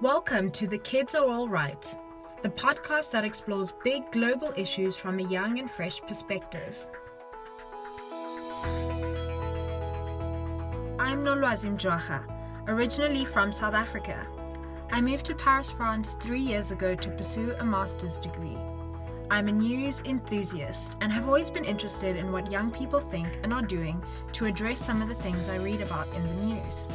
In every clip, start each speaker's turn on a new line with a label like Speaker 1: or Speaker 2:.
Speaker 1: Welcome to The Kids Are All Right, the podcast that explores big global issues from a young and fresh perspective. I'm Nolwazim Joacha, originally from South Africa. I moved to Paris, France three years ago to pursue a master's degree. I'm a news enthusiast and have always been interested in what young people think and are doing to address some of the things I read about in the news.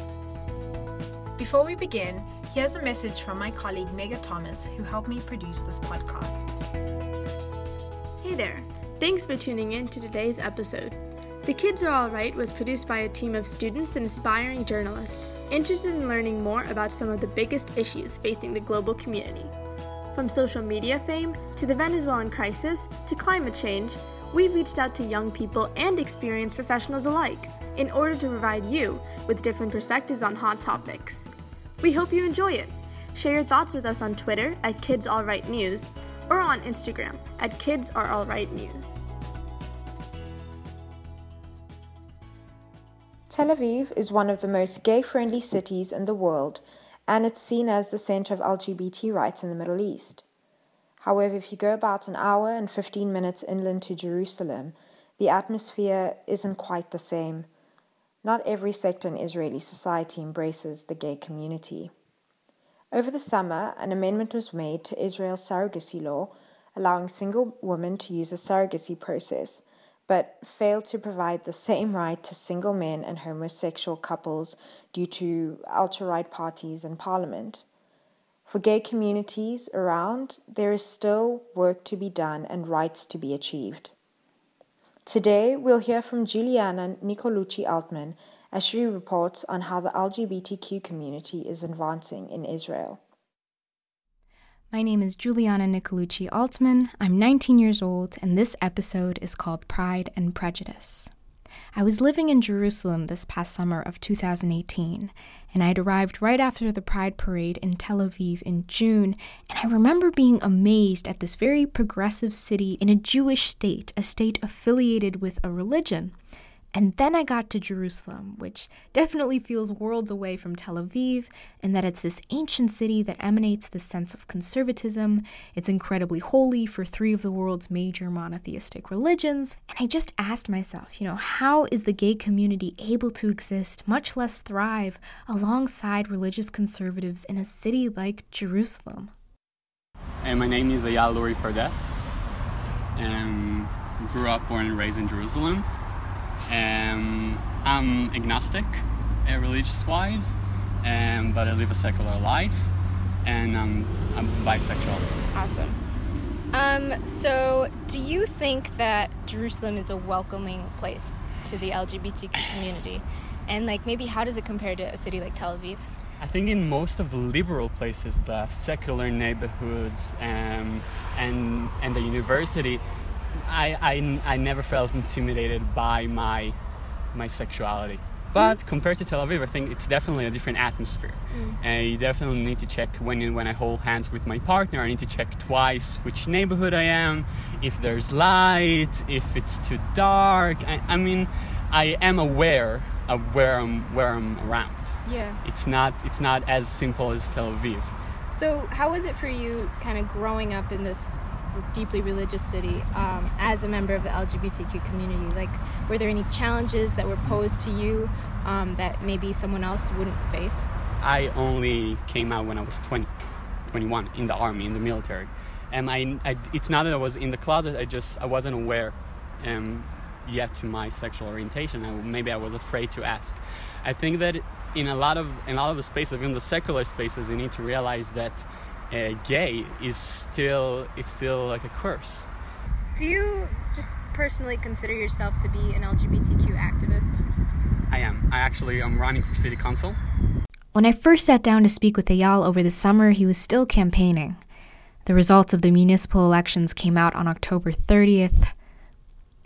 Speaker 1: Before we begin, here's a message from my colleague Mega Thomas, who helped me produce this podcast.
Speaker 2: Hey there! Thanks for tuning in to today's episode. The Kids Are Alright was produced by a team of students and aspiring journalists interested in learning more about some of the biggest issues facing the global community. From social media fame to the Venezuelan crisis to climate change, we've reached out to young people and experienced professionals alike in order to provide you with different perspectives on hot topics. We hope you enjoy it. Share your thoughts with us on Twitter at Kids All Right News or on Instagram at Kids Are All Right News.
Speaker 3: Tel Aviv is one of the most gay friendly cities in the world and it's seen as the center of LGBT rights in the Middle East. However, if you go about an hour and 15 minutes inland to Jerusalem, the atmosphere isn't quite the same. Not every sector in Israeli society embraces the gay community. Over the summer, an amendment was made to Israel's surrogacy law, allowing single women to use the surrogacy process but failed to provide the same right to single men and homosexual couples due to ultra right parties in parliament. For gay communities around, there is still work to be done and rights to be achieved. Today, we'll hear from Giuliana Nicolucci Altman as she reports on how the LGBTQ community is advancing in Israel.
Speaker 4: My name is Giuliana Nicolucci Altman. I'm 19 years old, and this episode is called Pride and Prejudice. I was living in Jerusalem this past summer of 2018, and I had arrived right after the Pride Parade in Tel Aviv in June, and I remember being amazed at this very progressive city in a Jewish state, a state affiliated with a religion. And then I got to Jerusalem, which definitely feels worlds away from Tel Aviv, and that it's this ancient city that emanates this sense of conservatism. It's incredibly holy for three of the world's major monotheistic religions. And I just asked myself, you know, how is the gay community able to exist, much less thrive, alongside religious conservatives in a city like Jerusalem?
Speaker 5: And my name is Eyal Lurie Pardes, and grew up, born and raised in Jerusalem. Um, I'm agnostic, uh, religious-wise, um, but I live a secular life, and I'm, I'm bisexual.
Speaker 6: Awesome. Um, so, do you think that Jerusalem is a welcoming place to the LGBTQ community? And, like, maybe how does it compare to a city like Tel Aviv?
Speaker 5: I think in most of the liberal places, the secular neighborhoods um, and and the university, I, I, I never felt intimidated by my my sexuality. But mm. compared to Tel Aviv, I think it's definitely a different atmosphere. Mm. And you definitely need to check when when I hold hands with my partner. I need to check twice which neighborhood I am, if there's light, if it's too dark. I, I mean, I am aware of where I'm where I'm around.
Speaker 6: Yeah.
Speaker 5: It's not it's not as simple as Tel Aviv.
Speaker 6: So how was it for you, kind of growing up in this deeply religious city um, as a member of the LGBTQ community? Like, were there any challenges that were posed to you um, that maybe someone else wouldn't face?
Speaker 5: I only came out when I was 20, 21 in the army, in the military. And I, I it's not that I was in the closet, I just, I wasn't aware um, yet to my sexual orientation. I, maybe I was afraid to ask. I think that in a lot of in a lot of the spaces, even the secular spaces, you need to realize that uh, gay is still it's still like a curse.
Speaker 6: Do you just personally consider yourself to be an LGBTQ activist?
Speaker 5: I am. I actually am running for city council.
Speaker 4: When I first sat down to speak with Eyal over the summer, he was still campaigning. The results of the municipal elections came out on October 30th.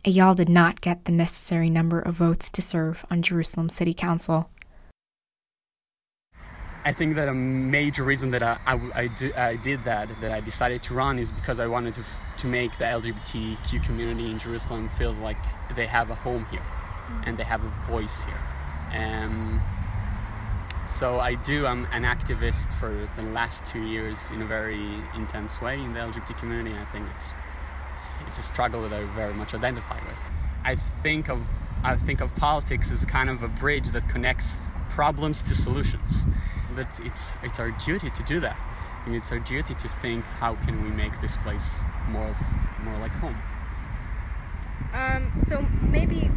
Speaker 4: Eyal did not get the necessary number of votes to serve on Jerusalem City Council.
Speaker 5: I think that a major reason that I, I, I, do, I, did that, that I decided to run, is because I wanted to, to make the LGBTQ community in Jerusalem feel like they have a home here mm-hmm. and they have a voice here. Um, so I do. I'm an activist for the last two years in a very intense way in the LGBT community. I think it's it's a struggle that I very much identify with. I think of I think of politics as kind of a bridge that connects problems to solutions. That it's it's our duty to do that. And it's our duty to think how can we make this place more more like home.
Speaker 6: Um, so maybe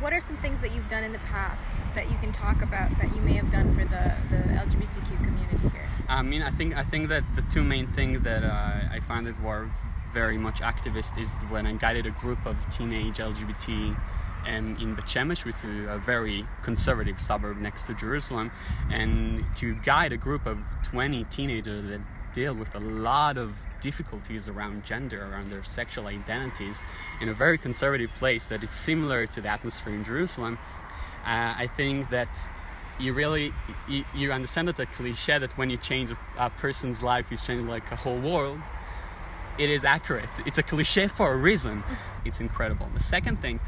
Speaker 6: what are some things that you've done in the past that you can talk about that you may have done for the, the LGBTQ community here?
Speaker 5: I mean, I think I think that the two main things that uh, I found that were very much activist is when I guided a group of teenage LGBT um, in Bet Shemesh, which is a very conservative suburb next to Jerusalem, and to guide a group of 20 teenagers that deal with a lot of difficulties around gender, around their sexual identities, in a very conservative place that is similar to the atmosphere in Jerusalem. Uh, I think that you really you, you, understand that the cliche that when you change a, a person's life, you change like a whole world. It is accurate. It's a cliche for a reason. It's incredible. The second thing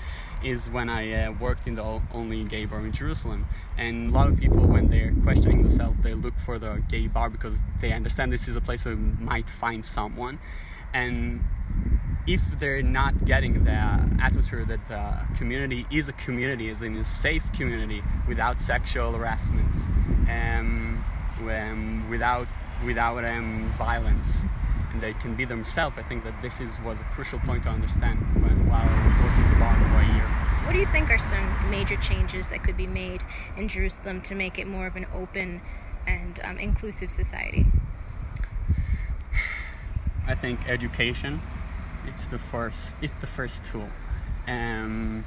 Speaker 5: is when I uh, worked in the only gay bar in Jerusalem. And a lot of people, when they're questioning themselves, they look for the gay bar because they understand this is a place where they might find someone. And if they're not getting the atmosphere that the community is a community, is in a safe community without sexual harassments, um, um, without without um, violence, and they can be themselves. I think that this is was a crucial point to understand when, while I was working the bar for a year.
Speaker 6: What do you think are some major changes that could be made in Jerusalem to make it more of an open and um, inclusive society?
Speaker 5: I think education. It's the first. It's the first tool. Um,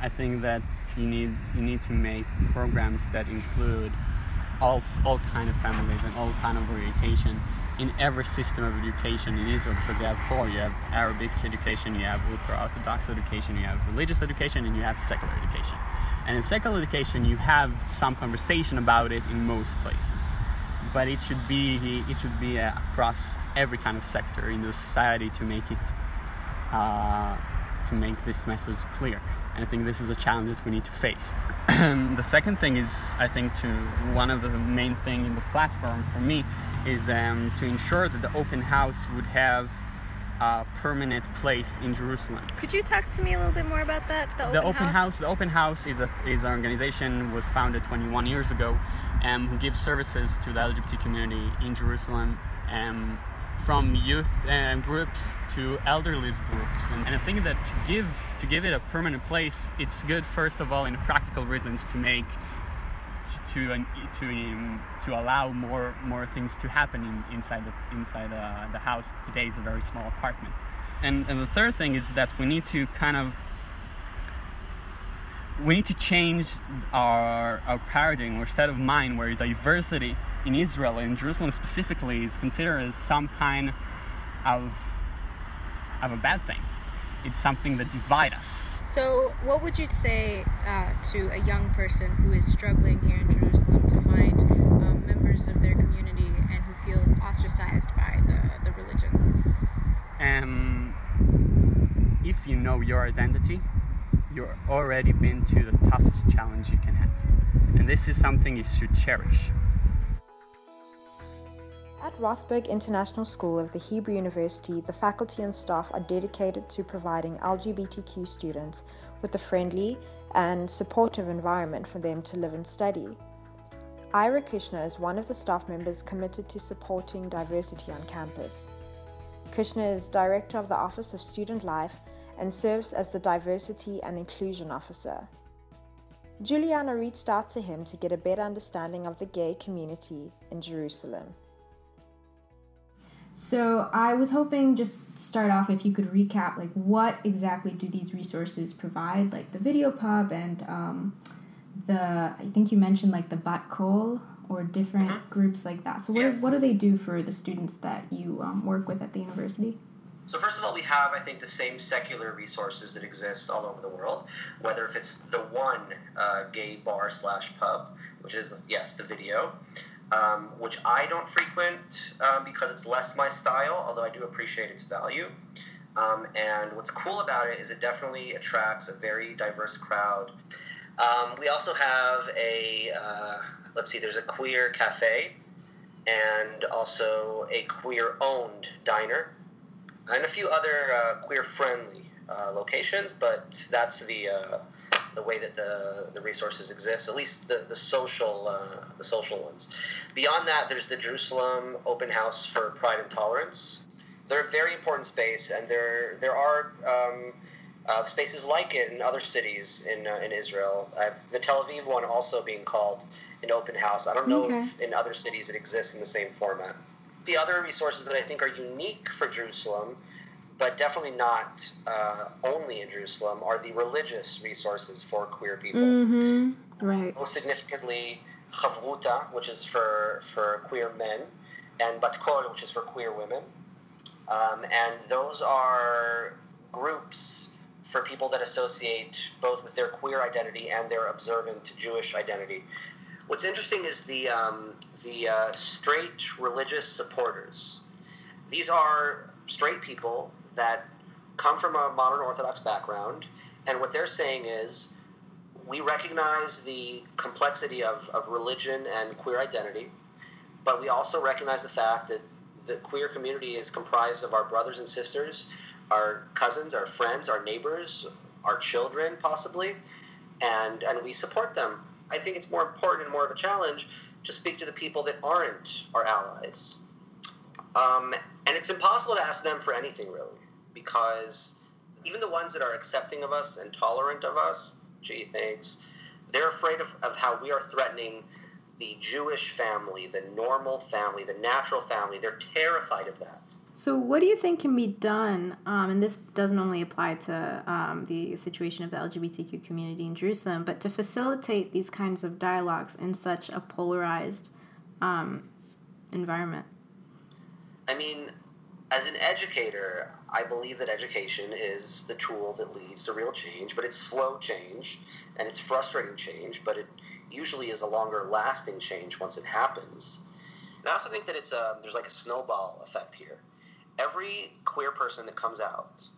Speaker 5: I think that you need you need to make programs that include all all kind of families and all kind of orientation in every system of education in Israel because you have four. You have Arabic education, you have ultra-Orthodox education, you have religious education, and you have secular education. And in secular education, you have some conversation about it in most places, but it should be it should be uh, across every kind of sector in the society to make it uh, to make this message clear. And I think this is a challenge that we need to face. the second thing is, I think, to one of the main thing in the platform for me is um, to ensure that the open house would have a permanent place in Jerusalem.
Speaker 6: Could you talk to me a little bit more about that?
Speaker 5: The, the open, open house? house? The open house is a is an organization was founded 21 years ago, and um, who gives services to the LGBT community in Jerusalem, um, from youth uh, groups to elderly groups. And, and I think that to give to give it a permanent place, it's good first of all in practical reasons to make to to um, to allow more more things to happen in, inside the inside uh, the house. Today is a very small apartment, and and the third thing is that we need to kind of we need to change our our paradigm or state of mind where diversity in Israel in Jerusalem specifically is considered as some kind of of a bad thing. It's something that divides us
Speaker 6: so, what would you say uh, to a young person who is struggling here in Jerusalem to find um, members of their community and who feels ostracized by the, the religion?
Speaker 5: Um, if you know your identity, you've already been to the toughest challenge you can have. And this is something you should cherish.
Speaker 3: Rothberg International School of the Hebrew University, the faculty and staff are dedicated to providing LGBTQ students with a friendly and supportive environment for them to live and study. Ira Kirschner is one of the staff members committed to supporting diversity on campus. Kirschner is director of the Office of Student Life and serves as the Diversity and Inclusion Officer. Giuliana reached out to him to get a better understanding of the gay community in Jerusalem.
Speaker 4: So I was hoping just start off if you could recap like what exactly do these resources provide, like the video pub and um, the I think you mentioned like the Bat Kol or different mm-hmm. groups like that. So what, yeah. what do they do for the students that you um, work with at the university?
Speaker 7: So first of all, we have, I think, the same secular resources that exist all over the world. Whether if it's the one uh, gay bar slash pub, which is yes, the video, um, which I don't frequent um, because it's less my style, although I do appreciate its value. Um, and what's cool about it is it definitely attracts a very diverse crowd. Um, we also have a, uh, let's see, there's a queer cafe and also a queer owned diner and a few other uh, queer friendly uh, locations, but that's the uh, the way that the, the resources exist, at least the, the social uh, the social ones. Beyond that, there's the Jerusalem Open House for Pride and Tolerance. They're a very important space, and there there are um, uh, spaces like it in other cities in uh, in Israel. The Tel Aviv one also being called an open house. I don't know
Speaker 2: Okay.
Speaker 7: if in other cities it exists in the same format. The other resources that I think are unique for Jerusalem, but definitely not uh, only in Jerusalem, are the religious resources for queer people.
Speaker 2: Mm-hmm. Right.
Speaker 7: Most significantly, Chavruta, which is for, for queer men, and Batkol, which is for queer women. Um, and those are groups for people that associate both with their queer identity and their observant Jewish identity. What's interesting is the, um, the uh, straight religious supporters. These are straight people that come from a modern Orthodox background, and what they're saying is we recognize the complexity of, of religion and queer identity, but we also recognize the fact that the queer community is comprised of our brothers and sisters, our cousins, our friends, our neighbors, our children, possibly, and, and we support them. I think it's more important and more of a challenge to speak to the people that aren't our allies. Um, and it's impossible to ask them for anything, really, because even the ones that are accepting of us and tolerant of us, gee, thanks, they're afraid of, of how we are threatening the Jewish family, the normal family, the natural family. They're terrified of that.
Speaker 8: So, what do you think can be done? Um, and this doesn't only apply to um, the situation of the LGBTQ community in Jerusalem, but to facilitate these kinds of dialogues in such a polarized um, environment.
Speaker 7: I mean, as an educator, I believe that education is the tool that leads to real change, but it's slow change and it's frustrating change, but it usually is a longer lasting change once it happens. And I also think that it's a, there's like a snowball effect here. Every queer person that comes out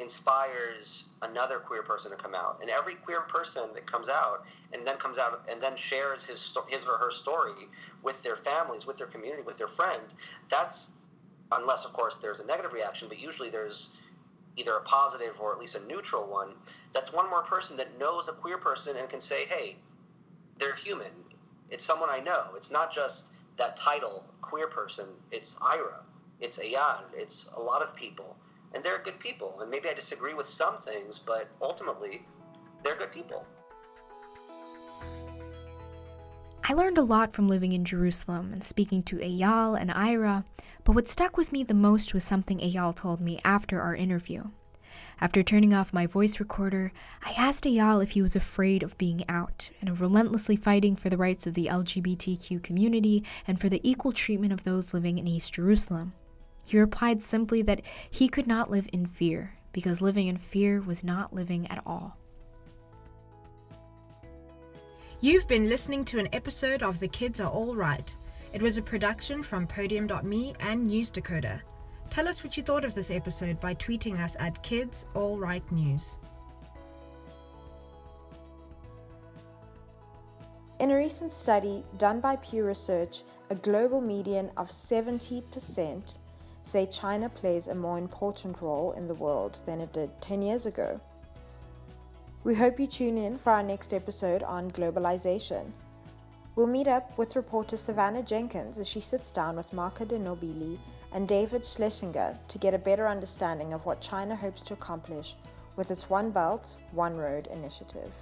Speaker 7: inspires another queer person to come out, and every queer person that comes out and then comes out and then shares his his or her story with their families, with their community, with their friend. That's unless of course there's a negative reaction, but usually there's either a positive or at least a neutral one. That's one more person that knows a queer person and can say, "Hey, they're human. It's someone I know. It's not just that title, queer person. It's Ira. It's Eyal. It's a lot of people, and they're good people. And maybe I disagree with some things, but ultimately, they're good people."
Speaker 4: I learned a lot from living in Jerusalem and speaking to Eyal and Ira, but what stuck with me the most was something Eyal told me after our interview. After turning off my voice recorder, I asked Eyal if he was afraid of being out and of relentlessly fighting for the rights of the LGBTQ community and for the equal treatment of those living in East Jerusalem. He replied simply that he could not live in fear, because living in fear was not living at all.
Speaker 1: You've been listening to an episode of The Kids Are All Right. It was a production from Podium.me and News Dakota. Tell us what you thought of this episode by tweeting us at Kids All Right News.
Speaker 3: In a recent study done by Pew Research, a global median of 70% say China plays a more important role in the world than it did 10 years ago. We hope you tune in for our next episode on globalization. We'll meet up with reporter Savannah Jenkins as she sits down with Marco de Nobili and David Schlesinger to get a better understanding of what China hopes to accomplish with its One Belt, One Road initiative.